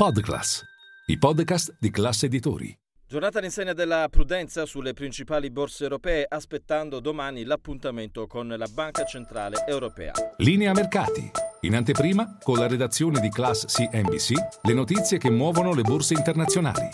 Podclass, i podcast di classe editori. Giornata all'insegna della prudenza sulle principali borse europee, aspettando domani l'appuntamento con la Banca Centrale Europea. Linea mercati. In anteprima, con la redazione di Class CNBC, le notizie che muovono le borse internazionali.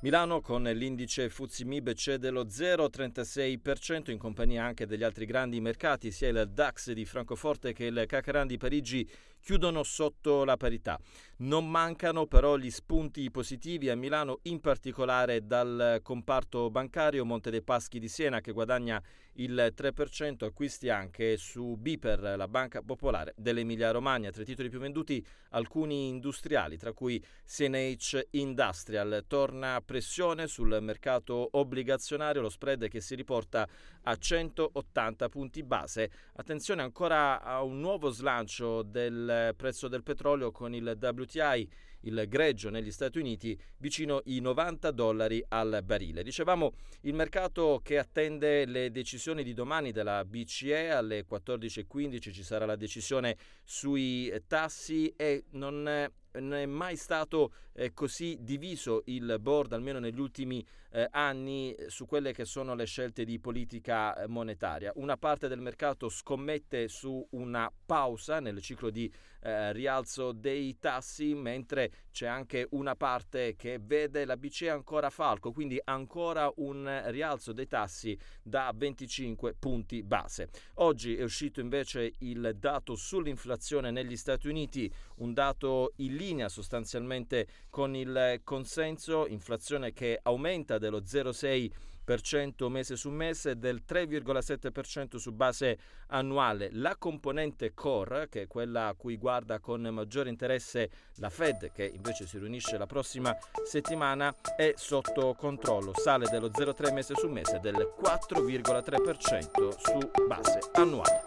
Milano con l'indice Fuzzi Mib cede lo 0,36% in compagnia anche degli altri grandi mercati, sia il DAX di Francoforte che il Cacaran di Parigi chiudono sotto la parità. Non mancano però gli spunti positivi a Milano, in particolare dal comparto bancario Monte dei Paschi di Siena che guadagna il 3%, acquisti anche su Biper, la banca popolare dell'Emilia Romagna. Tra i titoli più venduti alcuni industriali, tra cui CNH Industrial. Torna pressione sul mercato obbligazionario, lo spread che si riporta a 180 punti base. Attenzione ancora a un nuovo slancio del prezzo del petrolio con il WTI, il greggio negli Stati Uniti, vicino i 90 dollari al barile. Dicevamo il mercato che attende le decisioni di domani della BCE alle 14.15 ci sarà la decisione sui tassi e non non è mai stato eh, così diviso il board, almeno negli ultimi eh, anni, su quelle che sono le scelte di politica eh, monetaria. Una parte del mercato scommette su una pausa nel ciclo di eh, rialzo dei tassi, mentre c'è anche una parte che vede la BCE ancora falco, quindi ancora un rialzo dei tassi da 25 punti base. Oggi è uscito invece il dato sull'inflazione negli Stati Uniti, un dato in linea sostanzialmente con il consenso, inflazione che aumenta dello 0,6 mese su mese e del 3,7% su base annuale. La componente core, che è quella a cui guarda con maggiore interesse la Fed, che invece si riunisce la prossima settimana, è sotto controllo, sale dello 0,3 mese su mese del 4,3% su base annuale.